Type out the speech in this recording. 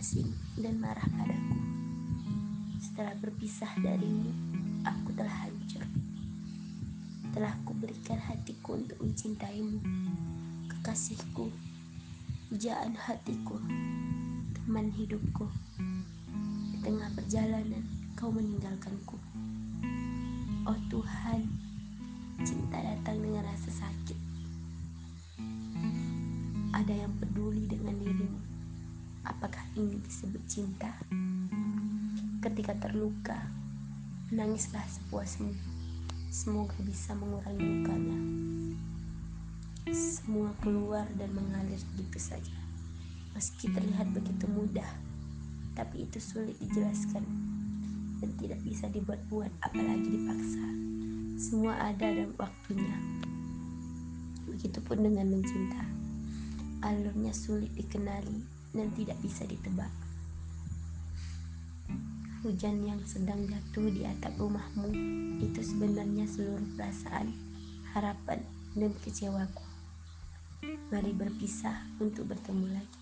asing dan marah padaku. Setelah berpisah darimu, aku telah hancur. Telah kuberikan hatiku untuk mencintaimu, kekasihku, pujaan hatiku, teman hidupku. Di tengah perjalanan, kau meninggalkanku. Oh Tuhan, cinta datang dengan rasa sakit. Ada yang peduli dengan dirimu. Ini disebut cinta? Ketika terluka, menangislah sepuasmu. Semoga bisa mengurangi lukanya. Semua keluar dan mengalir begitu saja. Meski terlihat begitu mudah, tapi itu sulit dijelaskan dan tidak bisa dibuat-buat apalagi dipaksa. Semua ada dalam waktunya. Begitupun dengan mencinta. Alurnya sulit dikenali dan tidak bisa ditebak hujan yang sedang jatuh di atap rumahmu itu sebenarnya seluruh perasaan, harapan, dan kecewaku. Mari berpisah untuk bertemu lagi.